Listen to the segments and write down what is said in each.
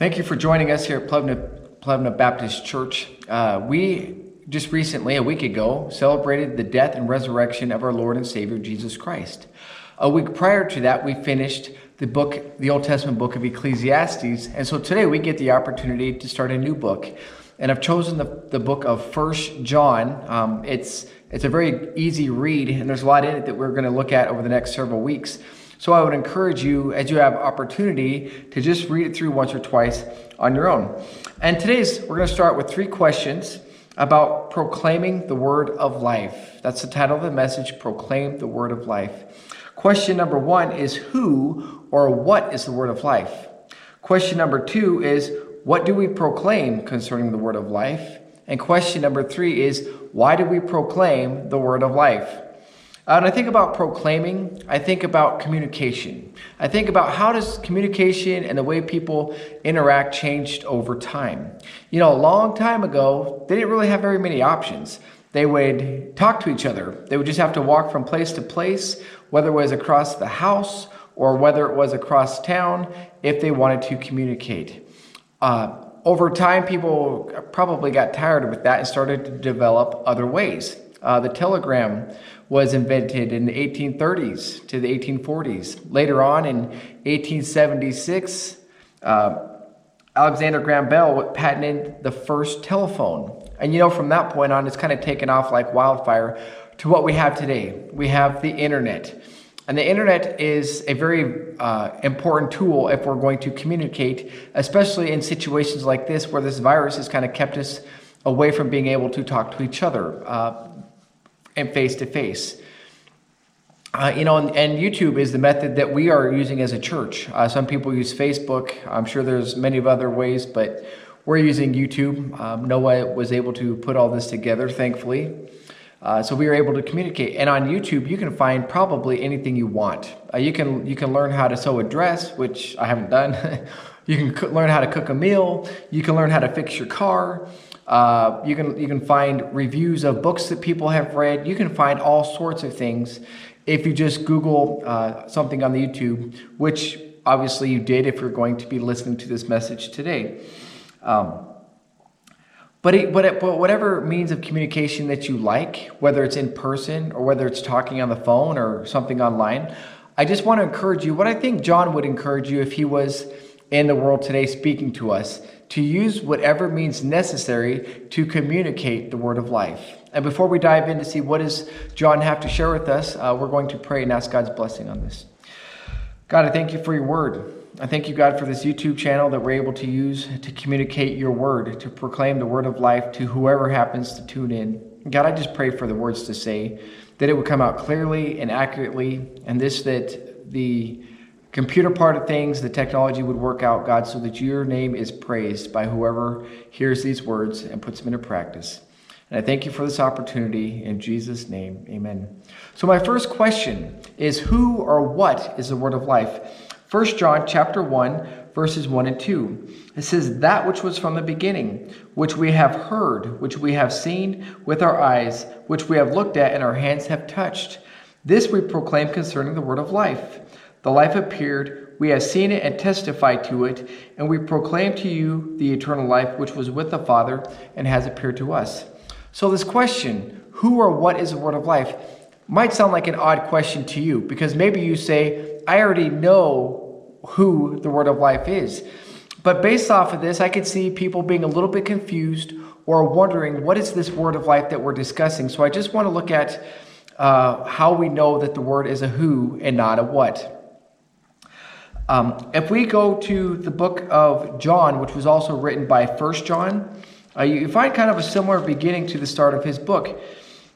Thank you for joining us here at Plevna, Plevna Baptist Church. Uh, we just recently, a week ago, celebrated the death and resurrection of our Lord and Savior Jesus Christ. A week prior to that, we finished the book, the Old Testament book of Ecclesiastes, and so today we get the opportunity to start a new book. And I've chosen the, the book of First John. Um, it's it's a very easy read, and there's a lot in it that we're going to look at over the next several weeks. So I would encourage you, as you have opportunity, to just read it through once or twice on your own. And today's, we're going to start with three questions about proclaiming the word of life. That's the title of the message, Proclaim the Word of Life. Question number one is Who or what is the word of life? Question number two is What do we proclaim concerning the word of life? And question number three is Why do we proclaim the word of life? Uh, I think about proclaiming, I think about communication. I think about how does communication and the way people interact changed over time. You know, a long time ago, they didn't really have very many options. They would talk to each other. They would just have to walk from place to place, whether it was across the house or whether it was across town, if they wanted to communicate. Uh, over time, people probably got tired with that and started to develop other ways. Uh, the telegram was invented in the 1830s to the 1840s. Later on in 1876, uh, Alexander Graham Bell patented the first telephone. And you know, from that point on, it's kind of taken off like wildfire to what we have today. We have the internet. And the internet is a very uh, important tool if we're going to communicate, especially in situations like this where this virus has kind of kept us away from being able to talk to each other. Uh, and face to face. you know, and, and, YouTube is the method that we are using as a church. Uh, some people use Facebook. I'm sure there's many of other ways, but we're using YouTube. Um, Noah was able to put all this together, thankfully. Uh, so we are able to communicate. And on YouTube, you can find probably anything you want. Uh, you can you can learn how to sew a dress, which I haven't done. you can learn how to cook a meal. You can learn how to fix your car. Uh, you can you can find reviews of books that people have read. You can find all sorts of things if you just Google uh, something on the YouTube, which obviously you did if you're going to be listening to this message today. Um, but, it, but, it, but whatever means of communication that you like, whether it's in person or whether it's talking on the phone or something online, I just want to encourage you. What I think John would encourage you if he was in the world today speaking to us to use whatever means necessary to communicate the word of life. And before we dive in to see what does John have to share with us, uh, we're going to pray and ask God's blessing on this. God, I thank you for your word. I thank you, God, for this YouTube channel that we're able to use to communicate your word, to proclaim the word of life to whoever happens to tune in. God, I just pray for the words to say, that it would come out clearly and accurately, and this that the computer part of things, the technology would work out, God, so that your name is praised by whoever hears these words and puts them into practice. And I thank you for this opportunity in Jesus' name. Amen. So my first question is who or what is the word of life? 1 John chapter 1 verses 1 and 2. It says that which was from the beginning, which we have heard, which we have seen with our eyes, which we have looked at and our hands have touched. This we proclaim concerning the word of life. The life appeared, we have seen it and testified to it, and we proclaim to you the eternal life which was with the Father and has appeared to us. So, this question, who or what is the word of life, might sound like an odd question to you because maybe you say, I already know who the word of life is. But based off of this, I could see people being a little bit confused or wondering what is this word of life that we're discussing. So, I just want to look at uh, how we know that the word is a who and not a what. Um, if we go to the book of John, which was also written by First John, uh, you find kind of a similar beginning to the start of his book.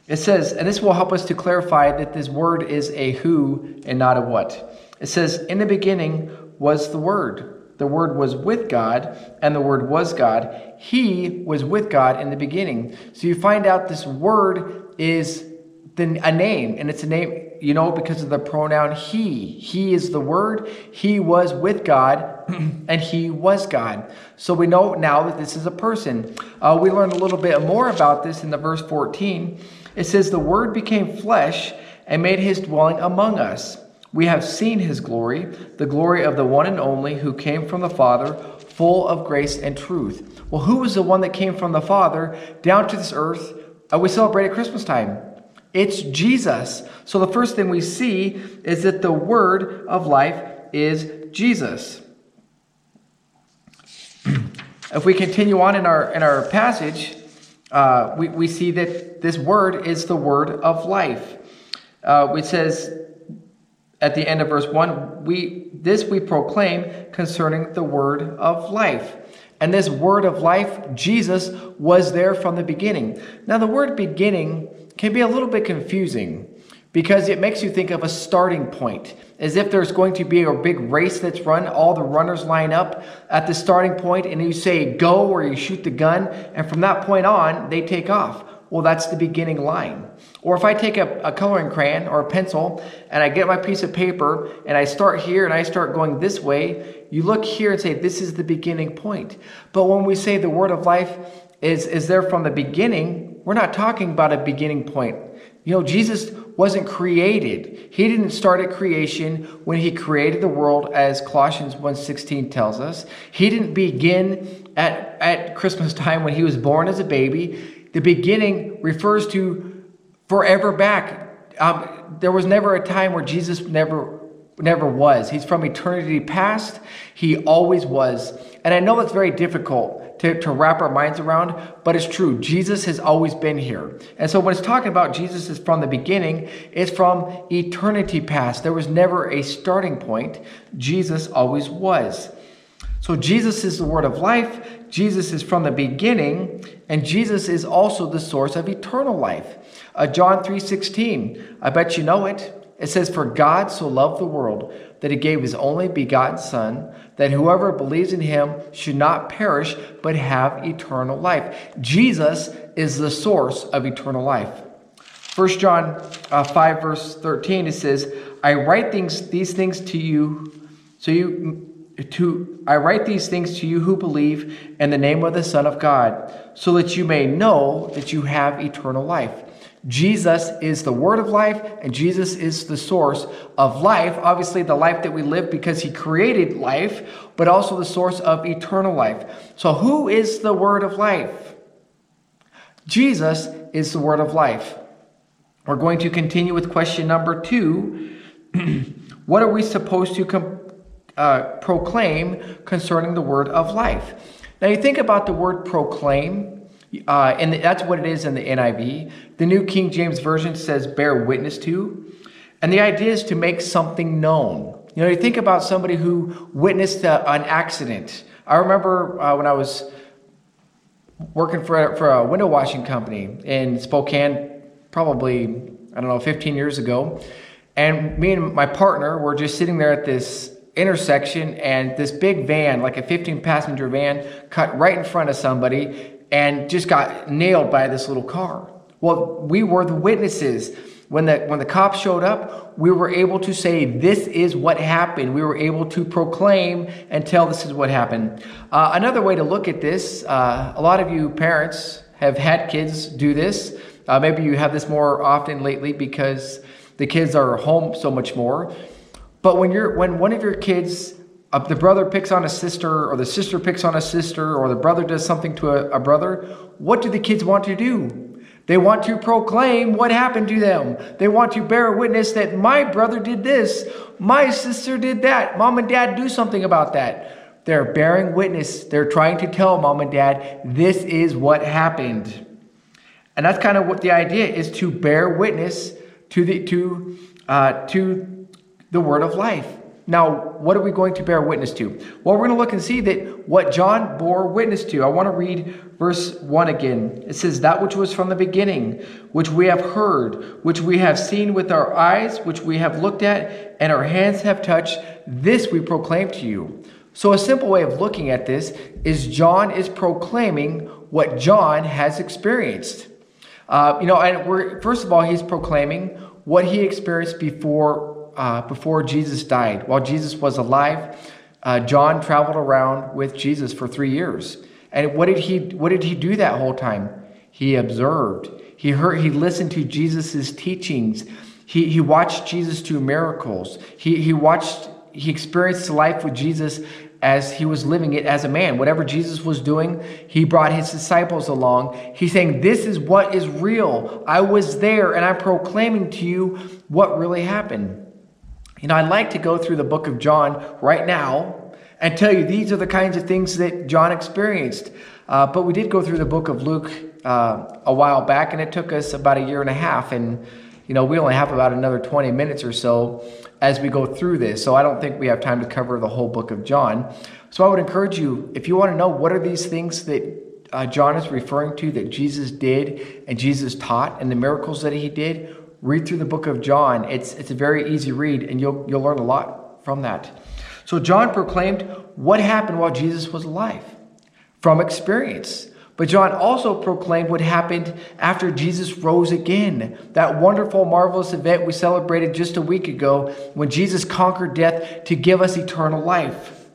It says, and this will help us to clarify that this word is a who and not a what. It says, In the beginning was the Word. The Word was with God, and the Word was God. He was with God in the beginning. So you find out this word is the, a name, and it's a name, you know, because of the pronoun he. He is the word. He was with God, and he was God. So we know now that this is a person. Uh, we learn a little bit more about this in the verse 14. It says, The word became flesh and made his dwelling among us. We have seen his glory, the glory of the one and only who came from the Father, full of grace and truth. Well, who was the one that came from the Father down to this earth? Uh, we celebrate at Christmas time. It's Jesus. So the first thing we see is that the word of life is Jesus. if we continue on in our in our passage, uh, we, we see that this word is the word of life. Uh, it says at the end of verse 1 we this we proclaim concerning the word of life and this word of life jesus was there from the beginning now the word beginning can be a little bit confusing because it makes you think of a starting point as if there's going to be a big race that's run all the runners line up at the starting point and you say go or you shoot the gun and from that point on they take off well, that's the beginning line. Or if I take a, a, coloring crayon or a pencil and I get my piece of paper and I start here and I start going this way, you look here and say, this is the beginning point. But when we say the word of life is, is there from the beginning, we're not talking about a beginning point. You know, Jesus wasn't created. He didn't start at creation when he created the world as Colossians 1:16 tells us. He didn't begin at, at Christmas time when he was born as a baby. The beginning refers to forever back. Um, there was never a time where Jesus never never was. He's from eternity past. He always was. And I know it's very difficult to, to wrap our minds around, but it's true. Jesus has always been here. And so when it's talking about Jesus is from the beginning, it's from eternity past. There was never a starting point. Jesus always was. So Jesus is the word of life. Jesus is from the beginning, and Jesus is also the source of eternal life. Uh, John 3:16. I bet you know it. It says, For God so loved the world that he gave his only begotten Son, that whoever believes in him should not perish, but have eternal life. Jesus is the source of eternal life. 1 John uh, 5, verse 13, it says, I write things, these things to you, so you to I write these things to you who believe in the name of the Son of God, so that you may know that you have eternal life. Jesus is the word of life, and Jesus is the source of life. Obviously, the life that we live because he created life, but also the source of eternal life. So, who is the word of life? Jesus is the word of life. We're going to continue with question number two. what are we supposed to com- uh, proclaim concerning the word of life. Now, you think about the word proclaim, uh, and that's what it is in the NIV. The New King James Version says bear witness to. And the idea is to make something known. You know, you think about somebody who witnessed a, an accident. I remember uh, when I was working for for a window washing company in Spokane, probably, I don't know, 15 years ago. And me and my partner were just sitting there at this intersection and this big van, like a 15 passenger van, cut right in front of somebody and just got nailed by this little car. Well, we were the witnesses. When the, when the cops showed up, we were able to say, This is what happened. We were able to proclaim and tell this is what happened. Uh, another way to look at this uh, a lot of you parents have had kids do this. Uh, maybe you have this more often lately because the kids are home so much more. But when you're when one of your kids, uh, the brother picks on a sister, or the sister picks on a sister, or the brother does something to a, a brother, what do the kids want to do? They want to proclaim what happened to them. They want to bear witness that my brother did this, my sister did that. Mom and dad do something about that. They're bearing witness. They're trying to tell mom and dad this is what happened. And that's kind of what the idea is to bear witness to the to uh, to the word of life. Now, what are we going to bear witness to? Well, we're going to look and see that what John bore witness to. I want to read verse 1 again. It says, That which was from the beginning, which we have heard, which we have seen with our eyes, which we have looked at, and our hands have touched, this we proclaim to you. So, a simple way of looking at this is John is proclaiming what John has experienced. Uh, you know, and we're, first of all, he's proclaiming what he experienced before uh, before Jesus died. While Jesus was alive, uh, John traveled around with Jesus for three years. And what did he what did he do that whole time? He observed. He heard he listened to Jesus's teachings. He, he watched Jesus do miracles. He, he watched he experienced life with Jesus as he was living it as a man. Whatever Jesus was doing, he brought his disciples along. He's saying, This is what is real. I was there and I'm proclaiming to you what really happened. Know, I'd like to go through the book of John right now and tell you these are the kinds of things that John experienced. Uh, but we did go through the book of Luke uh, a while back, and it took us about a year and a half. And, you know, we only have about another 20 minutes or so as we go through this. So I don't think we have time to cover the whole book of John. So I would encourage you, if you want to know what are these things that uh, John is referring to that Jesus did and Jesus taught and the miracles that he did, read through the book of John. It's, it's a very easy read and you'll, you'll learn a lot from that. So John proclaimed what happened while Jesus was alive from experience. But John also proclaimed what happened after Jesus rose again. That wonderful, marvelous event we celebrated just a week ago when Jesus conquered death to give us eternal life.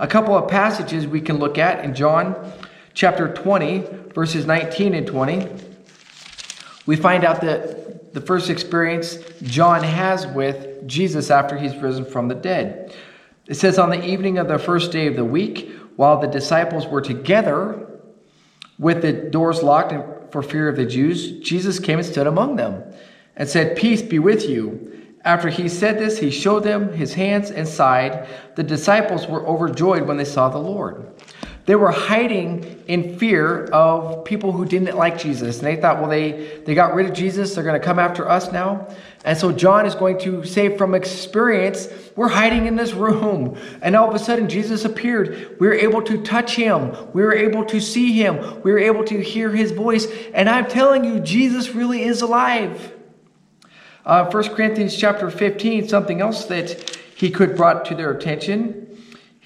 A couple of passages we can look at in John chapter 20, verses 19 and 20. We find out that the first experience John has with Jesus after he's risen from the dead. It says, On the evening of the first day of the week, while the disciples were together, with the doors locked for fear of the Jews, Jesus came and stood among them and said, Peace be with you. After he said this, he showed them his hands and side. The disciples were overjoyed when they saw the Lord. They were hiding in fear of people who didn't like Jesus. And they thought, well, they, they got rid of Jesus. They're going to come after us now. And so John is going to say from experience, we're hiding in this room. And all of a sudden, Jesus appeared. We were able to touch him. We were able to see him. We were able to hear his voice. And I'm telling you, Jesus really is alive. Uh, 1 Corinthians chapter 15, something else that he could brought to their attention.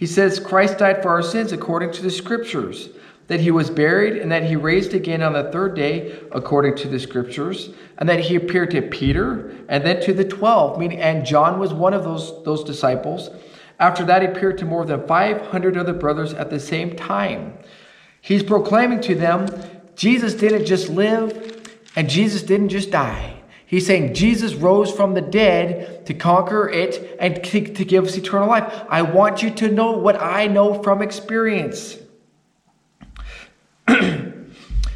He says, Christ died for our sins according to the scriptures that he was buried and that he raised again on the third day according to the scriptures and that he appeared to peter and then to the 12 meaning and john was one of those those disciples. After that he appeared to more than 500 other brothers at the same time. He's proclaiming to them jesus didn't just live and jesus didn't just die He's saying Jesus rose from the dead to conquer it and to, to give us eternal life. I want you to know what I know from experience. you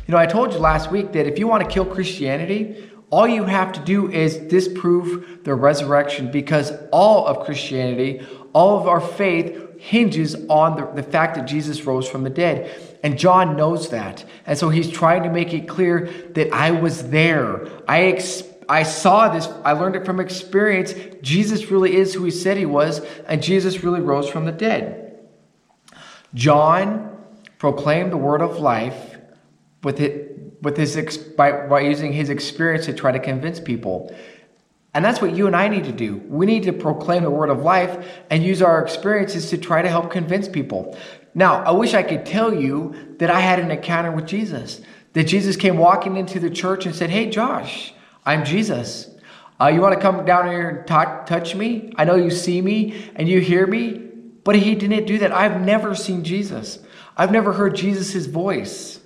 know, I told you last week that if you want to kill Christianity, all you have to do is disprove the resurrection because all of Christianity, all of our faith hinges on the, the fact that Jesus rose from the dead. And John knows that. And so he's trying to make it clear that I was there. I ex- I saw this, I learned it from experience. Jesus really is who he said he was, and Jesus really rose from the dead. John proclaimed the word of life with it with his by, by using his experience to try to convince people. And that's what you and I need to do. We need to proclaim the word of life and use our experiences to try to help convince people. Now, I wish I could tell you that I had an encounter with Jesus, that Jesus came walking into the church and said, Hey, Josh, I'm Jesus. Uh, you want to come down here and talk, touch me? I know you see me and you hear me, but he didn't do that. I've never seen Jesus. I've never heard Jesus' voice.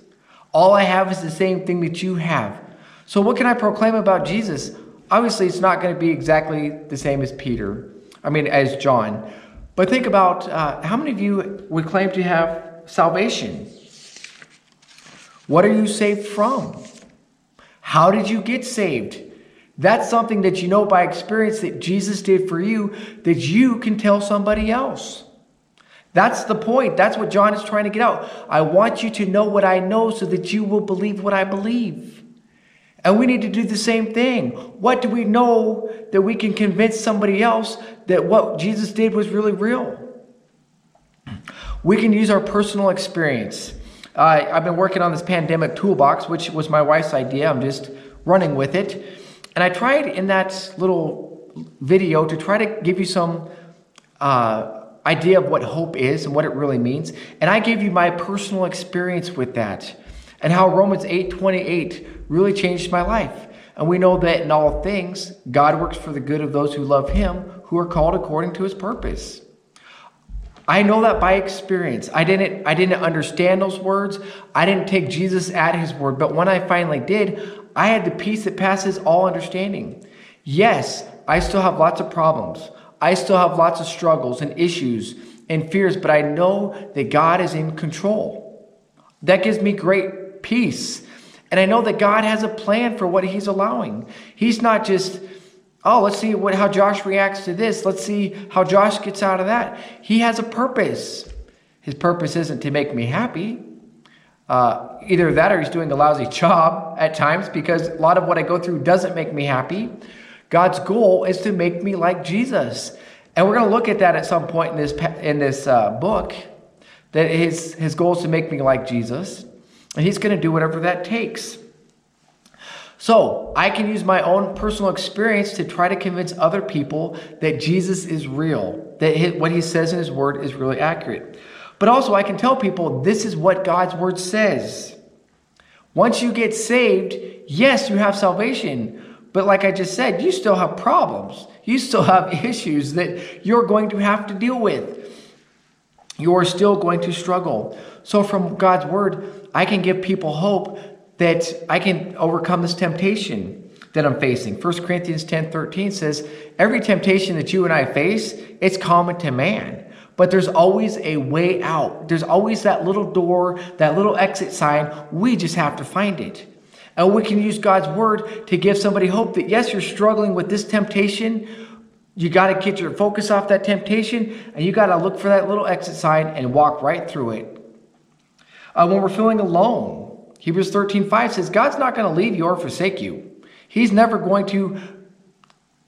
All I have is the same thing that you have. So, what can I proclaim about Jesus? Obviously, it's not going to be exactly the same as Peter, I mean, as John. But think about uh, how many of you would claim to have salvation? What are you saved from? How did you get saved? That's something that you know by experience that Jesus did for you that you can tell somebody else. That's the point. That's what John is trying to get out. I want you to know what I know so that you will believe what I believe. And we need to do the same thing. What do we know that we can convince somebody else that what Jesus did was really real? We can use our personal experience. Uh, I've been working on this pandemic toolbox, which was my wife's idea. I'm just running with it. And I tried in that little video to try to give you some uh, idea of what hope is and what it really means. And I gave you my personal experience with that and how Romans 8:28 really changed my life. And we know that in all things, God works for the good of those who love him, who are called according to his purpose. I know that by experience. I didn't I didn't understand those words. I didn't take Jesus at his word, but when I finally did, I had the peace that passes all understanding. Yes, I still have lots of problems. I still have lots of struggles and issues and fears, but I know that God is in control. That gives me great peace. And I know that God has a plan for what He's allowing. He's not just, oh, let's see what, how Josh reacts to this. Let's see how Josh gets out of that. He has a purpose. His purpose isn't to make me happy. Uh, either that or he's doing a lousy job at times because a lot of what I go through doesn't make me happy. God's goal is to make me like Jesus. And we're going to look at that at some point in this, in this uh, book. That his, his goal is to make me like Jesus. And he's going to do whatever that takes. So I can use my own personal experience to try to convince other people that Jesus is real, that what he says in his word is really accurate. But also, I can tell people this is what God's word says. Once you get saved, yes, you have salvation. But like I just said, you still have problems. You still have issues that you're going to have to deal with. You are still going to struggle. So, from God's word, I can give people hope that I can overcome this temptation that I'm facing. 1 Corinthians 10 13 says, Every temptation that you and I face, it's common to man. But there's always a way out. There's always that little door, that little exit sign. We just have to find it. And we can use God's word to give somebody hope that yes, you're struggling with this temptation. You got to get your focus off that temptation and you got to look for that little exit sign and walk right through it. Uh, when we're feeling alone, Hebrews 13 5 says, God's not going to leave you or forsake you. He's never going to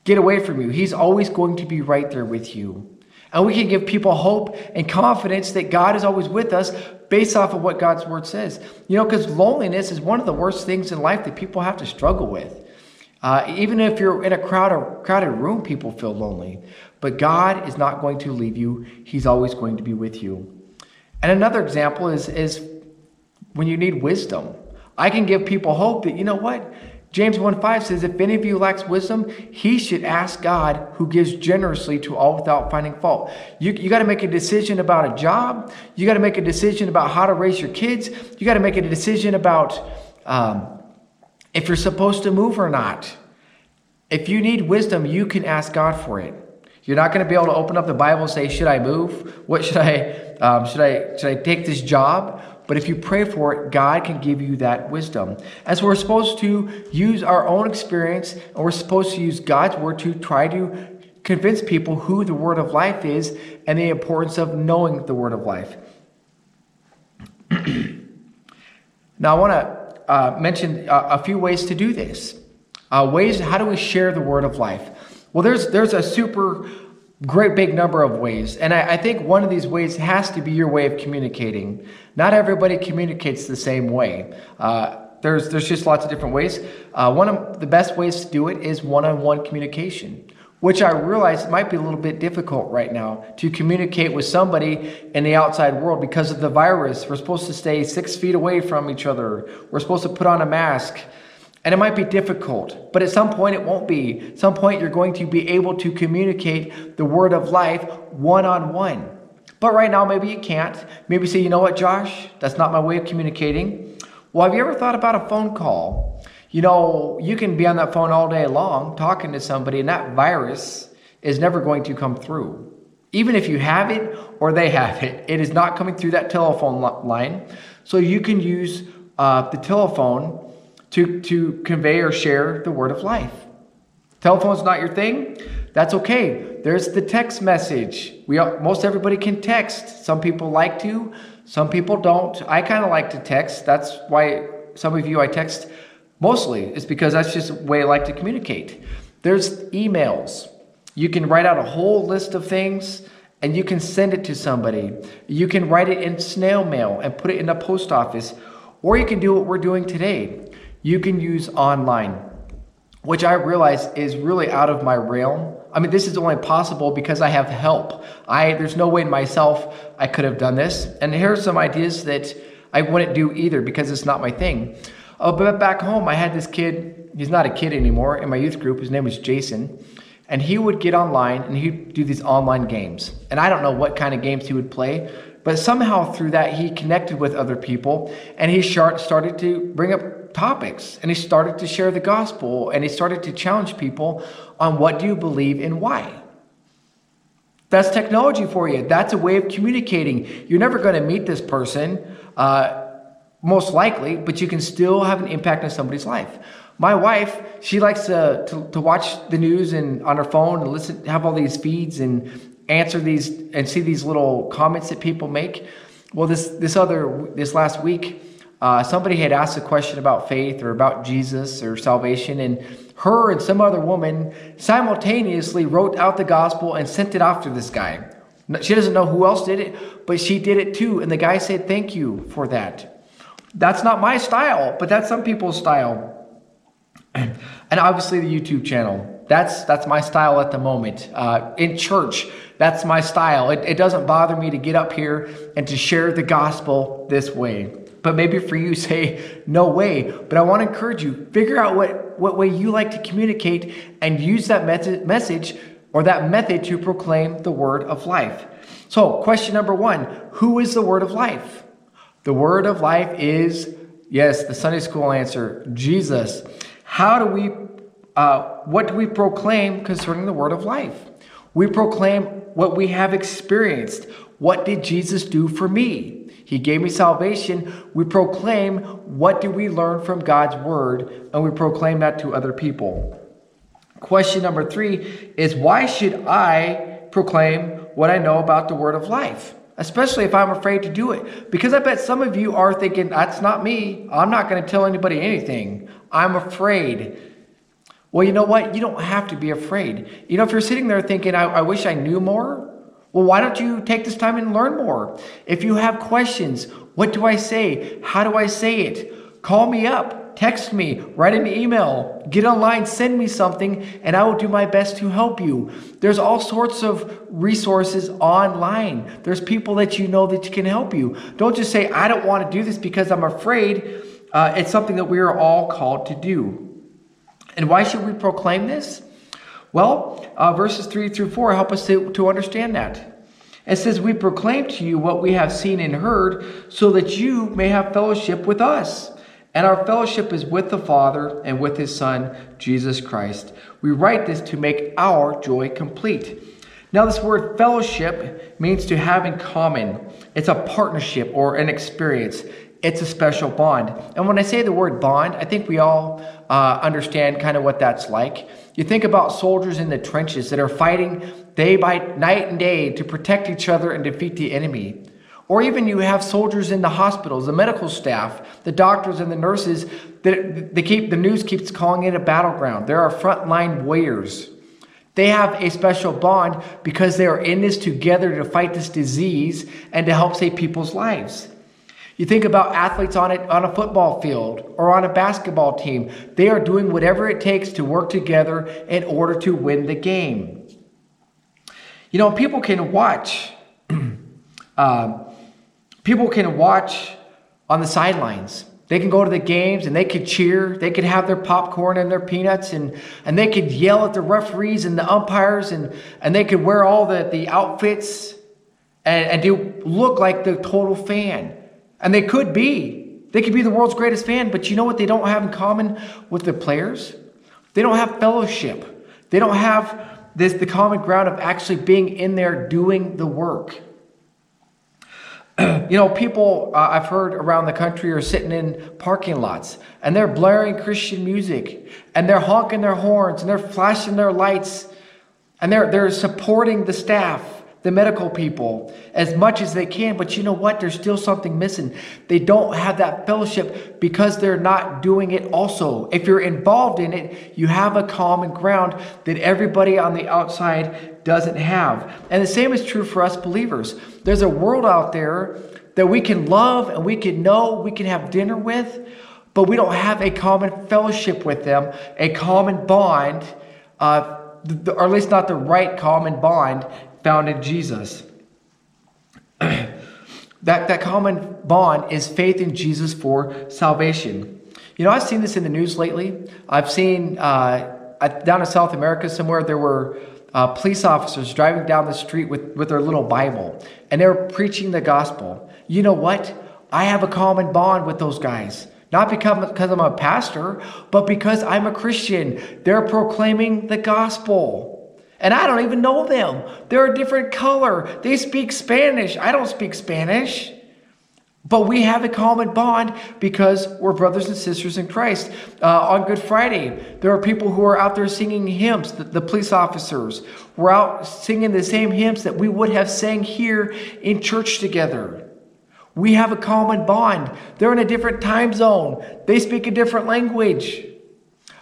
get away from you. He's always going to be right there with you. And we can give people hope and confidence that God is always with us based off of what God's word says. You know, because loneliness is one of the worst things in life that people have to struggle with. Uh, even if you're in a crowded, crowded room, people feel lonely. But God is not going to leave you, He's always going to be with you. And another example is, is when you need wisdom. I can give people hope that, you know what? James 1 5 says, If any of you lacks wisdom, he should ask God, who gives generously to all without finding fault. You, you got to make a decision about a job. You got to make a decision about how to raise your kids. You got to make a decision about um, if you're supposed to move or not. If you need wisdom, you can ask God for it. You're not going to be able to open up the Bible and say, "Should I move? What should I? Um, should I? Should I take this job?" But if you pray for it, God can give you that wisdom. As we're supposed to use our own experience and we're supposed to use God's word to try to convince people who the word of life is and the importance of knowing the word of life. now, I want to uh, mention a, a, few ways to do this. Uh, ways, how do we share the word of life? Well, there's, there's a super great big number of ways. And I, I, think one of these ways has to be your way of communicating. Not everybody communicates the same way. Uh, there's, there's just lots of different ways. Uh, one of the best ways to do it is one on one communication, which I realize might be a little bit difficult right now to communicate with somebody in the outside world because of the virus. We're supposed to stay six feet away from each other, we're supposed to put on a mask. And it might be difficult, but at some point it won't be. At some point you're going to be able to communicate the word of life one on one. But right now, maybe you can't. Maybe say, you know what, Josh, that's not my way of communicating. Well, have you ever thought about a phone call? You know, you can be on that phone all day long talking to somebody, and that virus is never going to come through. Even if you have it or they have it, it is not coming through that telephone line. So you can use uh, the telephone to, to convey or share the word of life. Telephone's not your thing? That's okay. There's the text message. We most everybody can text. Some people like to, some people don't. I kind of like to text. That's why some of you I text mostly is because that's just the way I like to communicate. There's emails. You can write out a whole list of things and you can send it to somebody. You can write it in snail mail and put it in a post office, or you can do what we're doing today you can use online, which I realize is really out of my realm. I mean, this is only possible because I have help. I there's no way in myself I could have done this. And here are some ideas that I wouldn't do either because it's not my thing. Uh, but back home, I had this kid. He's not a kid anymore in my youth group. His name was Jason. And he would get online and he'd do these online games. And I don't know what kind of games he would play, but somehow through that, he connected with other people and he started to bring up topics and he started to share the gospel and he started to challenge people on what do you believe and why. That's technology for you. That's a way of communicating. You're never going to meet this person, uh, most likely, but you can still have an impact on somebody's life. My wife, she likes to, to, to watch the news and on her phone and listen, have all these feeds and answer these and see these little comments that people make. Well, this this other this last week, uh, somebody had asked a question about faith or about Jesus or salvation, and her and some other woman simultaneously wrote out the gospel and sent it off to this guy. She doesn't know who else did it, but she did it too. And the guy said, Thank you for that. That's not my style, but that's some people's style. And obviously the YouTube channel. That's that's my style at the moment. Uh, in church, that's my style. It, it doesn't bother me to get up here and to share the gospel this way. But maybe for you, say, no way. But I want to encourage you, figure out what, what way you like to communicate and use that message or that method to proclaim the word of life. So, question number one Who is the word of life? The word of life is, yes, the Sunday school answer, Jesus. How do we, uh, what do we proclaim concerning the word of life? We proclaim what we have experienced. What did Jesus do for me? He gave me salvation. We proclaim what do we learn from God's word, and we proclaim that to other people. Question number three is why should I proclaim what I know about the word of life? Especially if I'm afraid to do it. Because I bet some of you are thinking, that's not me. I'm not going to tell anybody anything. I'm afraid. Well, you know what? You don't have to be afraid. You know, if you're sitting there thinking, I, I wish I knew more, well, why don't you take this time and learn more? If you have questions, what do I say? How do I say it? Call me up, text me, write an email, get online, send me something, and I will do my best to help you. There's all sorts of resources online. There's people that you know that can help you. Don't just say, I don't want to do this because I'm afraid. Uh, it's something that we are all called to do. And why should we proclaim this? Well, uh, verses 3 through 4 help us to, to understand that. It says, We proclaim to you what we have seen and heard, so that you may have fellowship with us. And our fellowship is with the Father and with his Son, Jesus Christ. We write this to make our joy complete. Now, this word fellowship means to have in common. It's a partnership or an experience it's a special bond. And when I say the word bond, I think we all uh, understand kind of what that's like. You think about soldiers in the trenches that are fighting day by night and day to protect each other and defeat the enemy. Or even you have soldiers in the hospitals, the medical staff, the doctors and the nurses that they keep the news keeps calling it a battleground. There are frontline warriors. They have a special bond because they are in this together to fight this disease and to help save people's lives. You think about athletes on it on a football field or on a basketball team. They are doing whatever it takes to work together in order to win the game. You know, people can watch. uh, people can watch on the sidelines. They can go to the games and they could cheer. They could have their popcorn and their peanuts and, and they could yell at the referees and the umpires and, and they could wear all the, the outfits and, and do look like the total fan. And they could be. They could be the world's greatest fan, but you know what they don't have in common with the players? They don't have fellowship. They don't have this the common ground of actually being in there doing the work. you know, people uh, I've heard around the country are sitting in parking lots and they're blaring Christian music and they're honking their horns and they're flashing their lights and they're, they're supporting the staff the medical people as much as they can. But you know what? There's still something missing. They don't have that fellowship because they're not doing it also. If you're involved in it, you have a common ground that everybody on the outside doesn't have. And the same is true for us believers. There's a world out there that we can love and we can know, we can have dinner with, but we don't have a common fellowship with them, a common bond. Uh, or at least not the right common bond found in Jesus. that, that common bond is faith in Jesus for salvation. You know, I've seen this in the news lately. I've seen uh, down in South America somewhere, there were uh, police officers driving down the street with, with their little Bible, and they were preaching the gospel. You know what? I have a common bond with those guys. Not because I'm a pastor, but because I'm a Christian. They're proclaiming the gospel. And I don't even know them. They're a different color. They speak Spanish. I don't speak Spanish. But we have a common bond because we're brothers and sisters in Christ. Uh, on Good Friday, there are people who are out there singing hymns. The, the police officers were out singing the same hymns that we would have sang here in church together. We have a common bond. They're in a different time zone. They speak a different language.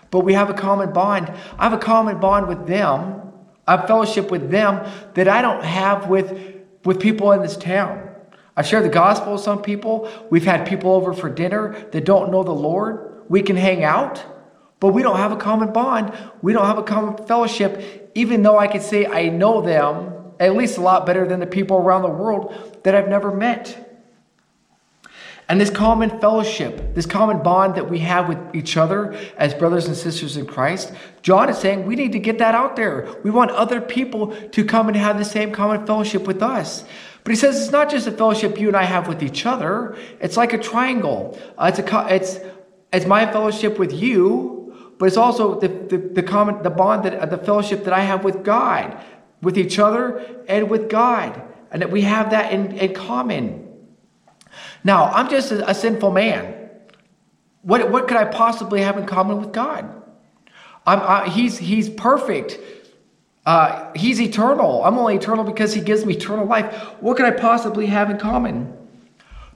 But we have a common bond. I have a common bond with them. I fellowship with them that I don't have with, with people in this town. I've shared the gospel with some people. We've had people over for dinner that don't know the Lord. We can hang out, but we don't have a common bond. We don't have a common fellowship, even though I could say I know them at least a lot better than the people around the world that I've never met. And this common fellowship, this common bond that we have with each other as brothers and sisters in Christ, John is saying we need to get that out there. We want other people to come and have the same common fellowship with us. But he says it's not just a fellowship you and I have with each other. It's like a triangle. Uh, it's a it's it's my fellowship with you, but it's also the the, the common the bond that the fellowship that I have with God, with each other, and with God, and that we have that in, in common. Now, I'm just a, a sinful man. What what could I possibly have in common with God? I, he's he's perfect. Uh, he's eternal. I'm only eternal because he gives me eternal life. What could I possibly have in common?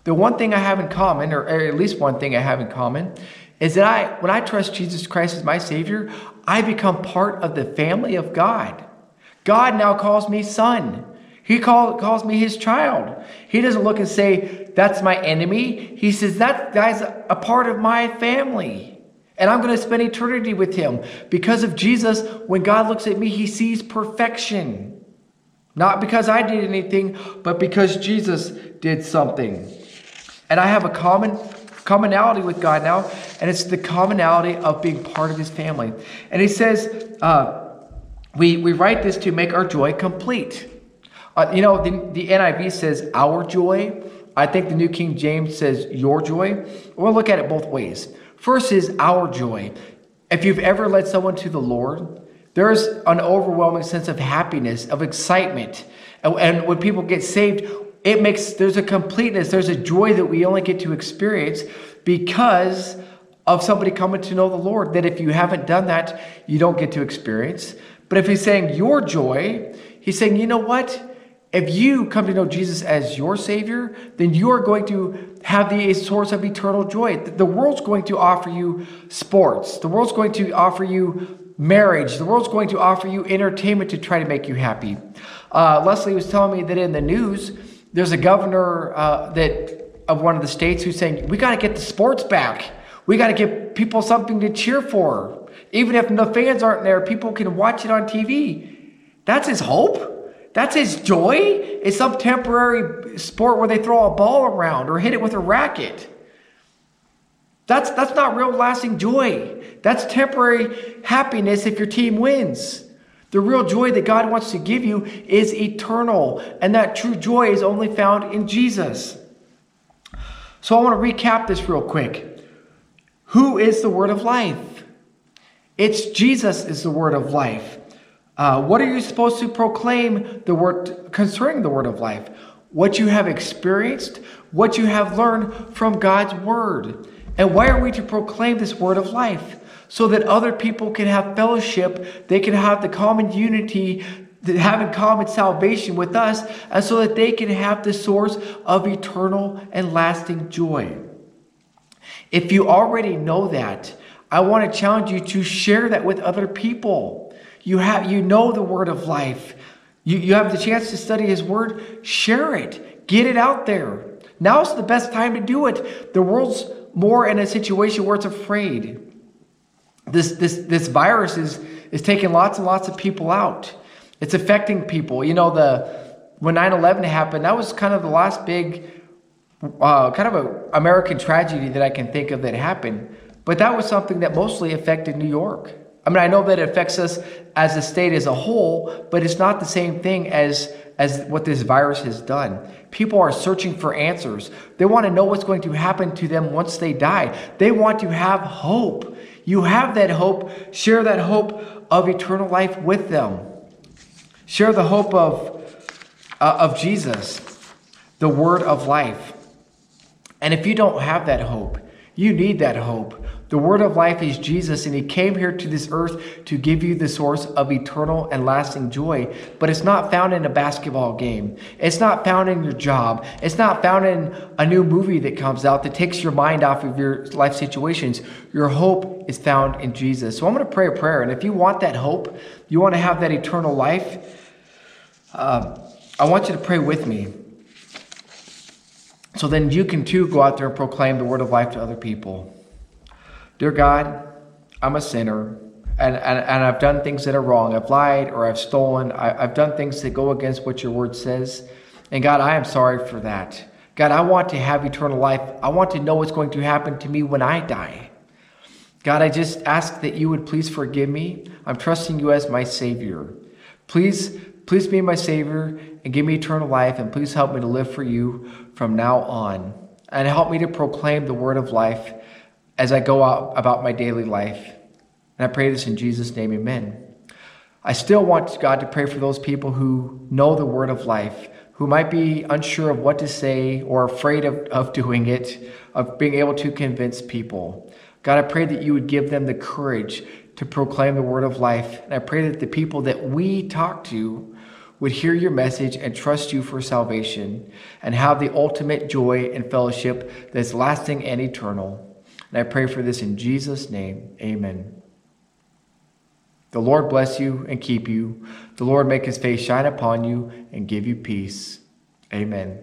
The one thing I have in common, or, or at least one thing I have in common, is that I, when I trust Jesus Christ as my Savior, I become part of the family of God. God now calls me son. He call, calls me his child. He doesn't look and say, that's my enemy. He says, that guy's a part of my family. And I'm going to spend eternity with him. Because of Jesus, when God looks at me, he sees perfection. Not because I did anything, but because Jesus did something. And I have a common commonality with God now, and it's the commonality of being part of his family. And he says, uh, we, we write this to make our joy complete. Uh, you know, the, the NIV says our joy. I think the New King James says your joy. We'll look at it both ways. First is our joy. If you've ever led someone to the Lord, there's an overwhelming sense of happiness, of excitement. And, and when people get saved, it makes there's a completeness, there's a joy that we only get to experience because of somebody coming to know the Lord. That if you haven't done that, you don't get to experience. But if he's saying your joy, he's saying, you know what? If you come to know Jesus as your Savior, then you are going to have the source of eternal joy. The world's going to offer you sports, the world's going to offer you marriage, the world's going to offer you entertainment to try to make you happy. Uh, Leslie was telling me that in the news, there's a governor uh, that of one of the states who's saying, We got to get the sports back. We got to give people something to cheer for. Even if the fans aren't there, people can watch it on TV. That's his hope. That's his joy? It's some temporary sport where they throw a ball around or hit it with a racket. That's, that's not real lasting joy. That's temporary happiness if your team wins. The real joy that God wants to give you is eternal, and that true joy is only found in Jesus. So I want to recap this real quick. Who is the word of life? It's Jesus is the word of life. Uh, what are you supposed to proclaim the word concerning the word of life? What you have experienced, what you have learned from God's word. And why are we to proclaim this word of life? So that other people can have fellowship, they can have the common unity, having common salvation with us, and so that they can have the source of eternal and lasting joy. If you already know that, I want to challenge you to share that with other people. You have you know the word of life. You, you have the chance to study his word, share it. Get it out there. Now's the best time to do it. The world's more in a situation where it's afraid. This this this virus is is taking lots and lots of people out. It's affecting people. You know, the when 9-11 happened, that was kind of the last big uh, kind of a American tragedy that I can think of that happened. But that was something that mostly affected New York. I mean, I know that it affects us as a state as a whole, but it's not the same thing as as what this virus has done. People are searching for answers. They want to know what's going to happen to them once they die. They want to have hope. You have that hope. Share that hope of eternal life with them. Share the hope of, uh, of Jesus, the word of life. And if you don't have that hope, you need that hope. The word of life is Jesus, and he came here to this earth to give you the source of eternal and lasting joy. But it's not found in a basketball game. It's not found in your job. It's not found in a new movie that comes out that takes your mind off of your life situations. Your hope is found in Jesus. So I'm going to pray a prayer. And if you want that hope, you want to have that eternal life, uh, I want you to pray with me. So then you can too go out there and proclaim the word of life to other people. Dear God, I'm a sinner and, and, and I've done things that are wrong. I've lied or I've stolen. I, I've done things that go against what your word says. And God, I am sorry for that. God, I want to have eternal life. I want to know what's going to happen to me when I die. God, I just ask that you would please forgive me. I'm trusting you as my Savior. Please, please be my Savior and give me eternal life. And please help me to live for you from now on. And help me to proclaim the word of life as I go out about my daily life. And I pray this in Jesus' name, amen. I still want God to pray for those people who know the word of life, who might be unsure of what to say or afraid of, of doing it, of being able to convince people. God, I pray that you would give them the courage to proclaim the word of life. And I pray that the people that we talk to would hear your message and trust you for salvation and have the ultimate joy and fellowship that's lasting and eternal. And I pray for this in Jesus' name. Amen. The Lord bless you and keep you. The Lord make his face shine upon you and give you peace. Amen.